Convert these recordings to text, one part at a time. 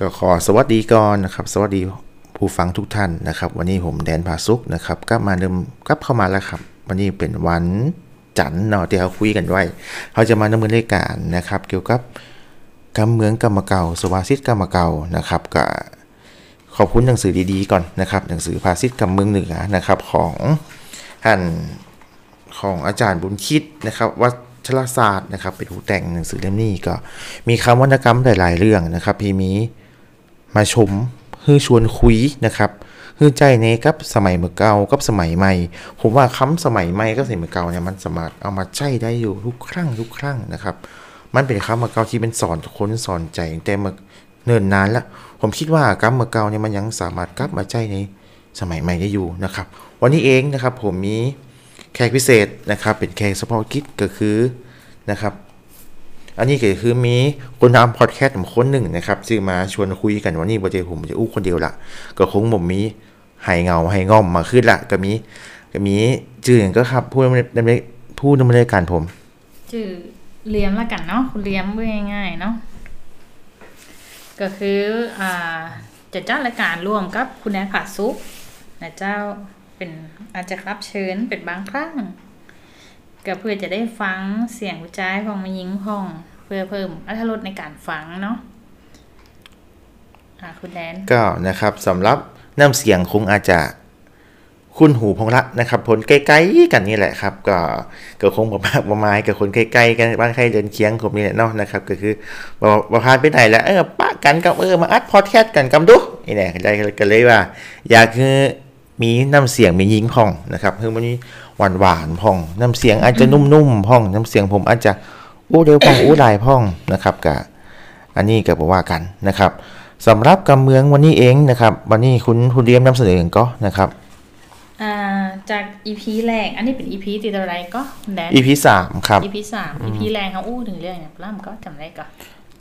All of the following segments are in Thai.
ก็ขอสวัสดีก่อนนะครับ สวัสดีผู้ฟังทุกท่านนะครับ วันนี้ผมแดนผาสุกนะครับกลับมาเดิมกลับเข้ามาแล้วครับ วันนี้เป็นวันจันทร์เนาะที่เขาคุยกันไว้เขาจะมาดำเนินรายการนะครับ เกี่ยวกับกำเมืองกรรมเก่าสวาสิทกรรมเก่านะครับก็ขอบคุณหนังสือดีๆก่อนนะครับหนังสือภาษิตกำเมืองเหนือนะครับของท่านของอาจารย์บุญคิดนะครับวัชรศาสตร์นะครับเป็นผู้แต่งหนังสือเล่มนี้ก็มีคำวรรณกรรมหลายๆเรื่องนะครับพี่มี มาชมฮือชวนคุยนะครับฮือใจในกับสมัยเมื่อเก่ากับสมัยใหม่ ผมว่าคำสมัยใหม่กับสมัยเมื่อเก่าเนี่ยมันสามารถเอามาใช้ได้อยู่ทุกครั้งทุกครั้งนะครับ มันเป็นคำเมื่อเก่าที่เป็นสอนคนสอนใจแต่เมื่อเนิ่นนานแล้ว ผมคิดว่ากรรมเมื่อเก่าเนี่ยมันยังสามารถกลับมาใช้ในสมัยใหม่ได้อยู่นะครับ วันนี้เองนะครับผมมีแขกพิเศษนะครับ เป็นแขกเฉพาะกิจก็คือนะครับ อันนี้ก็คือมีคนทำพอดแคสต์ผมคนหนึ่งนะครับซึ่งมาชวนคุยกันวันนี้บเจผมจะอู้คนเดียวละก็คงผมมีไห้เงาไห้ง่อมมาขึ้นละก็มีก็มีจื่ออย่างก็ครับผู้ดำเนินผู้ดำเนินรายการผมชื่อเลี้ยมละกันเนาะคุณเลี้ยมง่ายๆเนาะก็คืออ่าจะจัดรายการร่วมกับคุณแอนผาซุกนะเจ้าเป็นอาจจะรับเชิญเป็นบางครั้งก็เพื่อจะได้ฟังเสียงวิจัยของมายิงพอง พื่อเพิ่มอรรถรสในการฟังเนาะอ่าคุณแดนก็นะครับสำหรับน้ำเสียงคงอาจจะคุ้นหูพงละนะครับผลใกล้ๆกันนี่แหละครับ ก็ก็คงประมาณประมาณกับคนใกล้ๆกันบ้านใครเดินเคียงผมนี่แหละเนาะนะครับ ก็คือบอกว่าพานไปไหนแล้วเออปะกันกับเออมาอัดพอดแคสต์กันกำดูนี่แหละได้กันเลยว่า อยากคือมีน้ำเสียงมียิงพองนะครับคือมันมีหวานหวานๆพองน้ำเสียงอาจจะนุ่มๆพองน้ำเสียงผมอาจจะ อู้เร็วพองอู้ลายพองนะครับกับอันนี้ก็บอกว่ากันนะครับสำหรับกำเมืองวันนี้เองนะครับ วันนี้คุณคุณเรียมนำเสนอก็นะครับอ่าจากอีพีแรกอันนี้เป็นอีพีติดอะไรก็คุณแดน EP สามครับอีพีสามอีพีแรงเขาอู้ถึงเรื่องเนี่ยล่ำก็จำได้ก็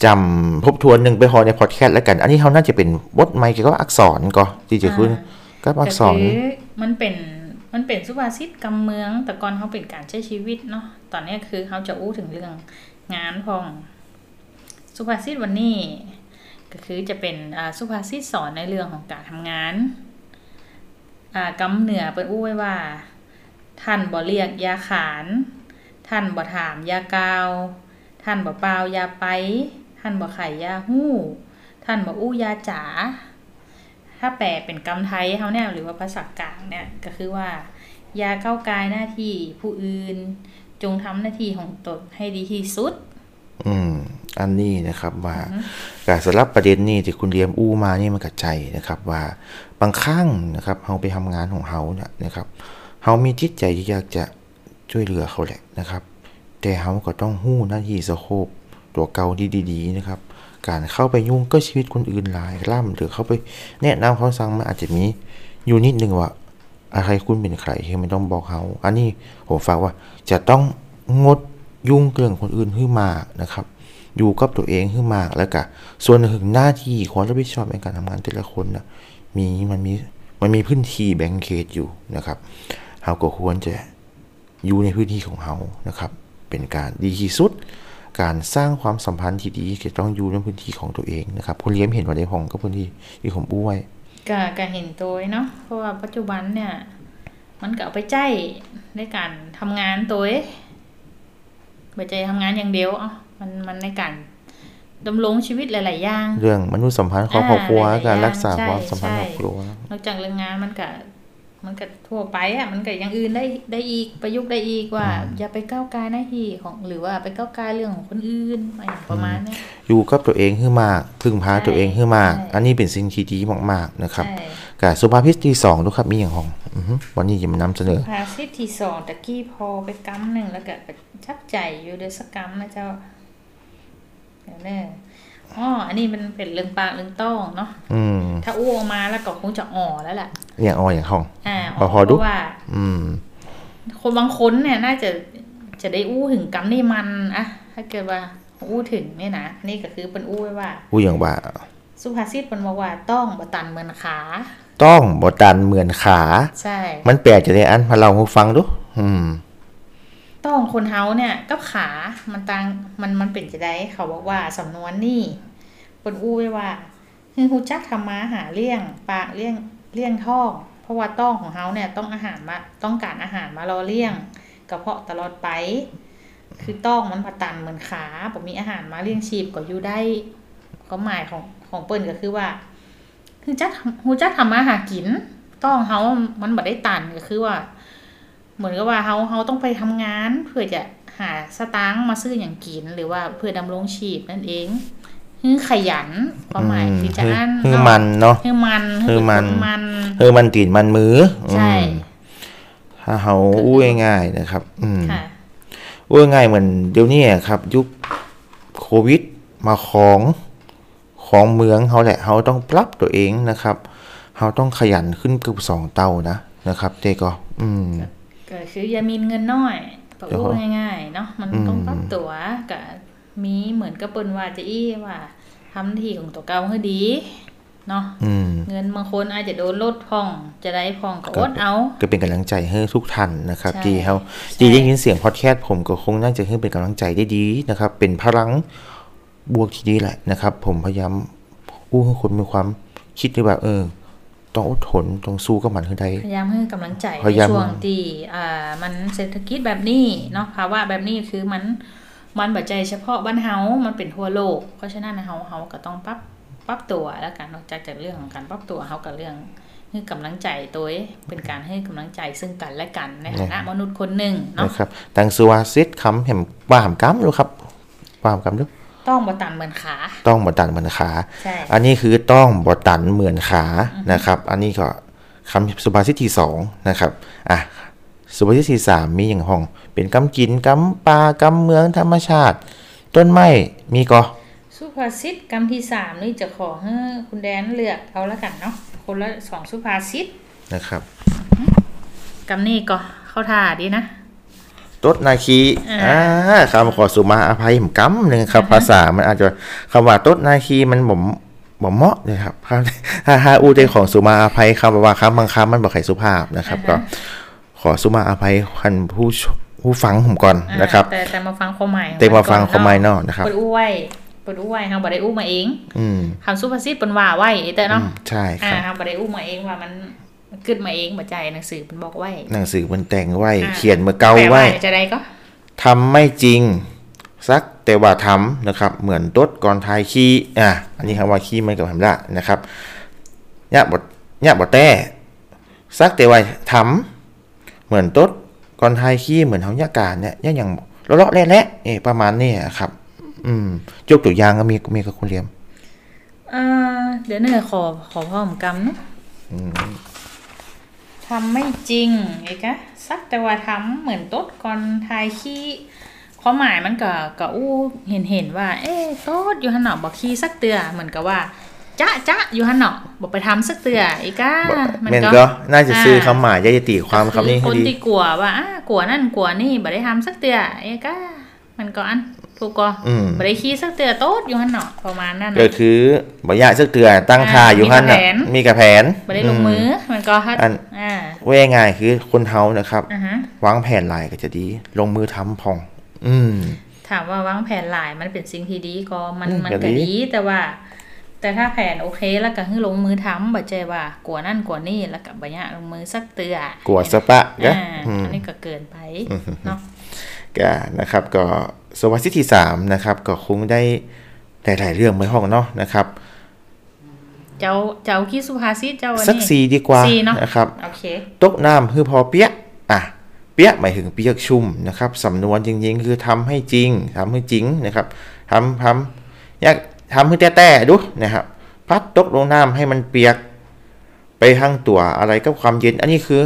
จำทบทวนหนึ่งไปพอในพอดแคสต์แล้วกัน อันนี้เขาน่าจะเป็นบทใหม่เกี่ยวกับอักษรก็ที่จะคุณก็อักษรก็คือมันเป็น มันเป็นสุภาษิตกำเมือง แต่ก่อนเขาเป็นการใช้ชีวิตเนาะตอนนี้คือเขาจะอู้ถึงเรื่องงานพอง สุภาษิตวันนี้ ก็คือจะเป็นสุภาษิตสอนในเรื่องของการทำงานกำเหนือเป็นอู้ไว้ว่า ท่านบ่เรียกยาขาน ท่านบ่ถามยากาว ท่านบ่เปล่ายาไป ท่านบ่ไข่ยาหู้ ท่านบ่อู้ยาจ๋า ถ้าแปลเป็นกำไทยเขาเนี่ยหรือว่าภาษากลางเนี่ยก็คือว่า ยาเข้ากายหน้าที่ผู้อื่นจงทำหน้าที่ของตนให้ดีที่สุด อืม อันนี้นะครับว่าการสำหรับประเด็นนี้ที่คุณเรียมอู้มานี่มันกระใจนะครับ ว่าบางครั้งนะครับเราไปทำงานของเขาเนี่ยนะครับเรามีจิตใจที่อยากจะช่วยเหลือเขาแหละนะครับ แต่เขาก็ต้องหู้หน้าที่สโคบ ตัวเก่าดีๆนะครับ การเข้าไปยุ่งก็ชีวิตคนอื่นหลายล่ำหรือเข้าไปแนะนำเขาสั่งมันอาจจะมีอยู่นิดนึงว่าอะไรคุณเป็นใครที่ไม่ต้องบอกเขาอันนี้ผมฝากว่าจะต้องงดยุ่งเรื่องคนอื่นขึ้นมานะครับ อยู่กับตัวเองขึ้นมาแล้วก็ส่วนถึงหน้าที่ความรับผิดชอบในการทำงานแต่ละคนนะมีมันมีมันมีพื้นที่แบ่งเขตอยู่นะครับเราก็ควรจะอยู่ในพื้นที่ของเรานะครับ เป็นการดีที่สุด การสร้างความสัมพันธ์ที่ดีจะต้องอยู่ในพื้นที่ของตัวเองนะครับคุณเลี้ยมเห็นว่าในห้องก็พื้นที่ที่ผมอู้ไว้ก็ก็เห็นตัวเนาะเพราะว่าปัจจุบันเนี่ย มันก็เอาไปใจในการทำงานตัวเองไปใจทำงานอย่างเดียวเอะมันมันในการดำรงชีวิตหลาย ๆ อย่าง เรื่องมนุษยสัมพันธ์ของครอบครัวอ่าหลายๆการรักษาอย่างความสัมพันธ์ใช่ครอบครัวนอกจากเรื่องงานมันก็ มันก็ทั่วไปอะมันก็อย่างอื่นได้ได้อีกประยุกต์ได้อีกว่า อย่าไปก้าวไกลหน้าที่ของหรือว่าไปก้าวไกลเรื่องของคนอื่นอะไรอย่างประมาณเนี้ยอยู่กับตัวเองให้มากพึ่งพาตัวเองให้มากใช่อันนี้เป็นสิ่งที่ดีมากๆนะครับใช่กับสุภาพพิษที่สองดูครับมีอย่างของอือฮึวันนี้จะมานำเสนอภาษิตที่สองตะกี้พอไปกำหนึ่งแล้วก็ชับใจอยู่เดือสกรรมนะเจ้าเดี๋ยวเน่ อ๋ออันนี้มันเป็นเรื่องปากเรื่องต้องเนาะอืมถ้าอ้วกมาแล้วก็คงจะอ่อแล้วแหละอย่างอออย่างของอ่าพอพอดูเพราะว่า อืม คนบางคนเนี่ยน่าจะจะได้อู้ถึงกำนี่มันอะถ้าเกิดว่าอู้ถึงเนี่ยนะนี่ก็คือเป็นอู้ไว้ว่าผู้อย่างว่า สุภาษิตเป็นบอกว่าต้องบตันเหมือนขา ต้องบดันเหมือนขา ใช่ มันแปลกจะได้อันมาเราให้ฟังดู อืม ต้องคนเฮาเนี่ยกับขามันต่างมันมันเป็นจะได้เขาบอกว่าสำนวนนี่เป็นอู้ไว้ว่าคือฮูจักทำมาหาเลี้ยงปากเลี้ยงเลี้ยงท้องเพราะว่าต้องของเฮาเนี่ยต้องอาหารมาต้องการอาหารมารอเลี้ยงกระเพาะตลอดไป คือต้องมันผตันเหมือนขาบ่มีอาหารมาเลี้ยงชีพก็อยู่ได้ความหมายของของเปิ้นก็คือว่าคือจักฮูจักทำมาหากิน ต้องเฮามันบ่ได้ตันก็คือว่า เหมือนกับว่าเฮาเฮาต้องไปทำงานเพื่อจะหาสตางค์มาซื้ออย่างกินหรือว่าเพื่อดำรงชีพนั่นเองคือขยันความหมายที่จะอันคือมันเนาะคือมันคือมันเป็คมันคือมันตีนมันมือใช่อืมถ้าเฮาอู้ง่ายๆนะครับ อืมค่ะอู้ง่ายๆเหมือนเดี๋ยวนี้อะครับ ยุคโควิดมาของของเมืองเฮาแหละเฮาต้องปรับตัวเองนะครับเฮาต้องขยันขึ้นเกือบสองเตานะนะครับเต้ก็ อืม ก็คืออย่ามีเงินน้อยปะเดี๋ยวอู้ง่ายๆเนาะมันอืมต้องปรับตัวก็มีเหมือนกับเปิ้นว่าจะอี้ว่าทำทีของตัวเก่าให้ดีเนาะอืมเงินบางคนอาจจะโดนลดพองจะได้พองก็ก็อดเอา ก็เป็นกำลังใจให้ทุกท่านนะครับใช่ที่เฮาใช่ที่ได้ยินเสียงพอดแคสต์ผมก็คงน่าจะให้เป็นกำลังใจได้ดีนะครับ เป็นพลังบวกที่ดีแหละนะครับ ผมพยายามอู้ให้คนมีความคิดที่แบบเออ ต้องอดทนต้องสู้กับมันให้ได้พยายามให้กำลังใจพยายามในช่วงที่อ่ามันเศรษฐกิจแบบนี้เนาะภาวะแบบนี้คือมันมันบัจใจเฉพาะบ้านเฮา มันเป็นทั่วโลก เพราะฉะนั้นเฮาเฮาก็ต้องปรับปรับตัวแล้วกันนอกจากจากเรื่องของการปรับตัวเฮากับเรื่องให้กำลังใจตัวเองเป็นการให้กำลังใจซึ่งกันและกันในฐานะมนุษย์คนหนึ่งเนาะนะครับตังสุวาซิดคำเห็มว่าหามกำดูครับว่าหามกำดู ต้องบ่ตันเหมือนขา ต้องบ่ตันเหมือนขาใช่อันนี้คือต้องบ่ตันเหมือนขานะครับ อันนี้ก็คำสุภาษิตที่สองนะครับอะสุภาษิตที่สามมีอย่างห้อง เป็นกำกินกำปลากำเมืองธรรมชาติ ต้นไม้มีก็สุภาษิตกรรมที่สามนี่จะขอให้คุณแดนเลือกเอาละกันเนาะคนละสองสุภาษิตนะครับกรรมนี้ก็เข้าท่าดีนะ ต้นนาคีอ่าอ่าคำขอสุมาอภัยผมกำหนึ่งครับ ภาษามันอาจจะคำว่าต้นนาคีมันบ่มบ่เหมาะเลยครับถ้าถ้าอูใจของสุมาอภัยคำว่าคำบางคำมันบอกใครสุภาพนะครับ ก็ขอสุมาอภัยคันผู้ชผู้ฟังผมก่อนอ่านะครับ แต่แต่มาฟังความหมายของแต่มาฟังก่อความหมายนอกนะครับเปิดอู้ไว้เปิดอู้ไว้เฮาบ่ได้อู้มาเองอืมคำสุภาษิตเปิ้นว่าไว้แต่อืเนาะมใช่คอ่ารับเฮาบ่ได้อู้มาเองว่ามัน มันขึ้นมาเองบ่ใจหนังสือเพิ่นบอกไว้ หนังสือมันแต่งไว้อ่าเขียนเมื่อเก่าแปลไว้จะได้ก็ทำไม่จริงสักแต่ว่าทำนะครับ เหมือนตดก่อนทายขี้อะอันนี้คำว่าขี้มันกับทำละนะครับยะบทยะบทแต่สักแต่ว่าทำเหมือนตดก่อนทายขี้เหมือนเขายะการเนี่ยยะอย่างเลาะๆแหละๆเออประมาณนี้ครับ อืมยกตัวอย่างก็มีมีกับคุณเลียมอ่าเดี๋ยวเนื่อขอขอพร้อมกรรมเนาะ ทำไม่จริงไอ้กะสักแต่ว่าทำเหมือนตดก่อนทายขี้ความหมายมันก็ก็อู้เห็นเห็นว่า เอ๊ะตดอยู่หันเนาะบ่ขี้สักเตือเหมือนกับว่าจ๊ะจ๊ะอยู่หันเนาะบ่ไปทำสักเตือไอ้กะแม่นก็น่าจะซื้อคำหมายยะตีความคำนี้อให้คนดีที่กลัวว่าอ่ากลัวนั่นกลัวนี่บ่ได้ทำสักเตือไอ้กะมันก็อัน ถูกก็อืมบ่ได้ขี้สักเตือโต๊ดอยู่หันเนาะประมาณนั้นก็น่ะคือบ่อยากสักเตือตั้งท่าอยู่หั่นน่ะมีมีกกระระแผแผนนบ่ได้ลงมือมันก็ฮัดอันอ่าว่าง่ายๆคือคนเฮานะครับอ่าฮะวางแผนหลายก็จะดี ลงมือทำพอง อืมถามว่าวางแผนหลายมันเป็นสิ่งที่ดีก็มันอืมมันก็ก็ดีดีแต่ว่า แต่ถ้าแผนโอเคแล้วก็คือลงมือทำบ่ใจว่ากลัวนั่นกลัวนี่แล้วก็บ่ยะลงมือสักเตือกลัวสปะก็อ่าอืมอันนี้ก็เกินไปเนาะก็นะครับก็ สวัสดิที่สามนะครับ ก็คงได้หลายๆเรื่องไปห้องเนาะนะครับ เจ้าเจ้าขี้สุภาษิตเจ้าวันสักนี้สีดีกว่าสี่เนาะนะครับโอเคตกน้ำคือพอเปียกอะเปียกหมายถึงเปียกชุ่มนะครับสำนวนจริงๆ คือทำให้จริงทำให้จริงนะครับทำทำอยากทำให้แต่ๆดูนะครับพัดตกลงน้ำให้มันเปียก ไปทั้งตัวอะไรกับความเย็น อันนี้คือ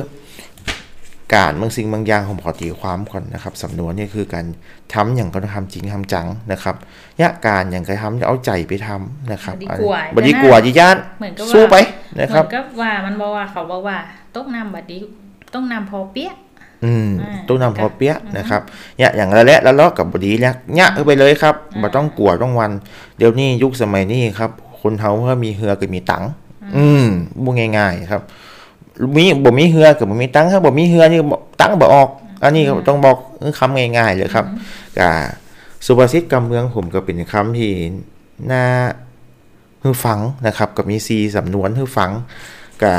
การบางสิ่งบางอย่างผมขอตีความก่อนนะครับสำนวนนี่คือการทำอย่างก็ต้องทำจริงทำจังนะครับยะการอย่างก็ทำเอาใจไปทำนะครับบ่ดีกว่าบดีกว่าจีย่านเหมือนกับว่าสู้ไปเหนะคมืรัอบนกับว่ามันบอกว่าเขาบอกว่าตกน้ำบัดดีต้องน้ำพอเปียกอืมอ่าตู้นำพอเปียะอือฮึนะครับเนี่ยอย่างละและละเลาะกับบดีเนี่ยเนี่ยเข้าไปเลยครับบ่ต้องกลัวต้องวัน เดี๋ยวนี้ยุคสมัยนี้ครับ คนเฮาก็มีเฮือก็มีตังค์อืมบ่ง่ายๆครับ มีบ่มีเฮือกับบ่มีตังค์ครับบ่มีเฮือนี่บ่ตังค์บ่ออก อันนี้ก็ต้องบอกคำง่ายๆเลยครับกะสุภาษิตกำเมืองผมก็เป็นคำที่น่าฮือฟังนะครับ กับมีซีสำนวนฮือฟังก็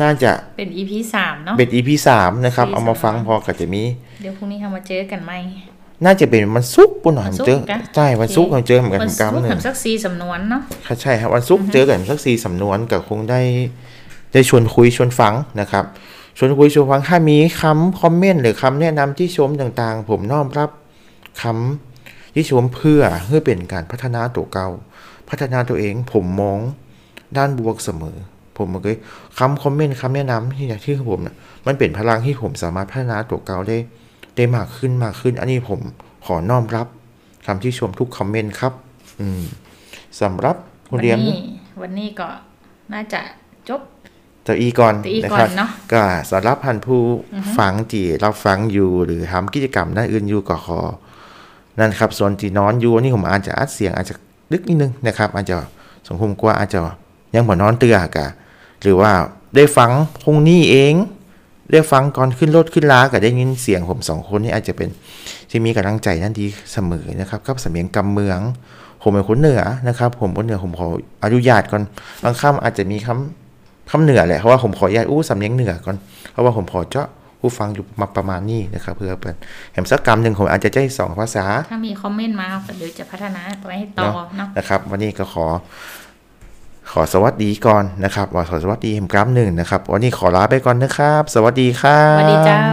น่าจะเป็น EP สามเนาะเป็น EP สามนะครับ EP เอามาฟังพอก็จะมี เดี๋ยวพรุ่งนี้เรามาเจอกันไหมน่าจะเป็นวันศุกร์ปุ่นหน่อยวันผมศุกร์เจอกะใช่วันศุกร์ผมเจอเหมือนกันวัผนมศุกำกร์หนึ่งทำสักสี่สำนวนเนาะค่ะใช่ครับวันศุกร์เจอกันสักสี่สำนวนก็คงได้ ได้ชวนคุยชวนฟังนะครับ ชวนคุยชวนฟังถ้ามีคำคอมเมนต์หรือคำแนะนำที่ชมต่างๆ ผมน้อมรับคำที่ชมเพื่อเพื่อเป็นการพัฒนาตัวเก่า พัฒนาตัวเองผมมองด้านบวกเสมอ ผมมันก็คำคอมเมนต์คำแนะนำที่ที่ผมน่ะมันเป็นพลังที่ผมสามารถพัฒนาตัวเก่าได้ได้มากขึ้นมากขึ้น อันนี้ผมขอน้อมรับคำที่ชมทุกคอมเมนต์ครับ อืมสำหรับคุณวัเรียนนี้วันนี้ก็น่าจะจบ ตัวอีก่อนตัวอีนะก่อครับนเนาะก็สำหรับพันผู้ฟังที่รับฟังอยู่หรือทำกิจกรรมด้านอื่นอยู่ก็ขอนั่นครับส่วนที่นอนอยู่นี่ผมอาจจะอัดเสียงอาจจะลึกนิดนึงนะครับ อาจจะสงคมกว่าอาจจะยังบ่นอนเตือกะหรือว่าได้ฟังพรุ่งนี้เองได้ฟังก่อนขึ้นรถขึ้นลาก็ได้ยินเสียงผมสองคนนี่อาจจะเป็นที่มีกำลังใจนั่นดีเสมอนะครับกับสำเนียงกำเมือง ผมเป็นคนเหนือนะครับ ผมคนเหนือผมขออนุญาตก่อนบางคำอาจจะมีคำ คำเหนือแหละเพราะว่าผมขออนุญาตอู้สำเนียงเหนือก่อนเพราะว่าผมพอเจาะผู้ฟังอยู่มาประมาณนี้นะครับ เพื่อเป็นแหมสักกรรมหนึ่งผมอาจจะได้สองภาษา ถ้ามีคอมเมนต์มาก็เดี๋ยวจะพัฒนาไปให้ต่อเนาะนะครับ วันนี้ก็ขอ ขอสวัสดีก่อนนะครับว่าขอสวัสดีแหมกรรมหนึ่งนะครับ วันนี้ขอลาไปก่อนนะครับ สวัสดีครับสวัสดีเจ้า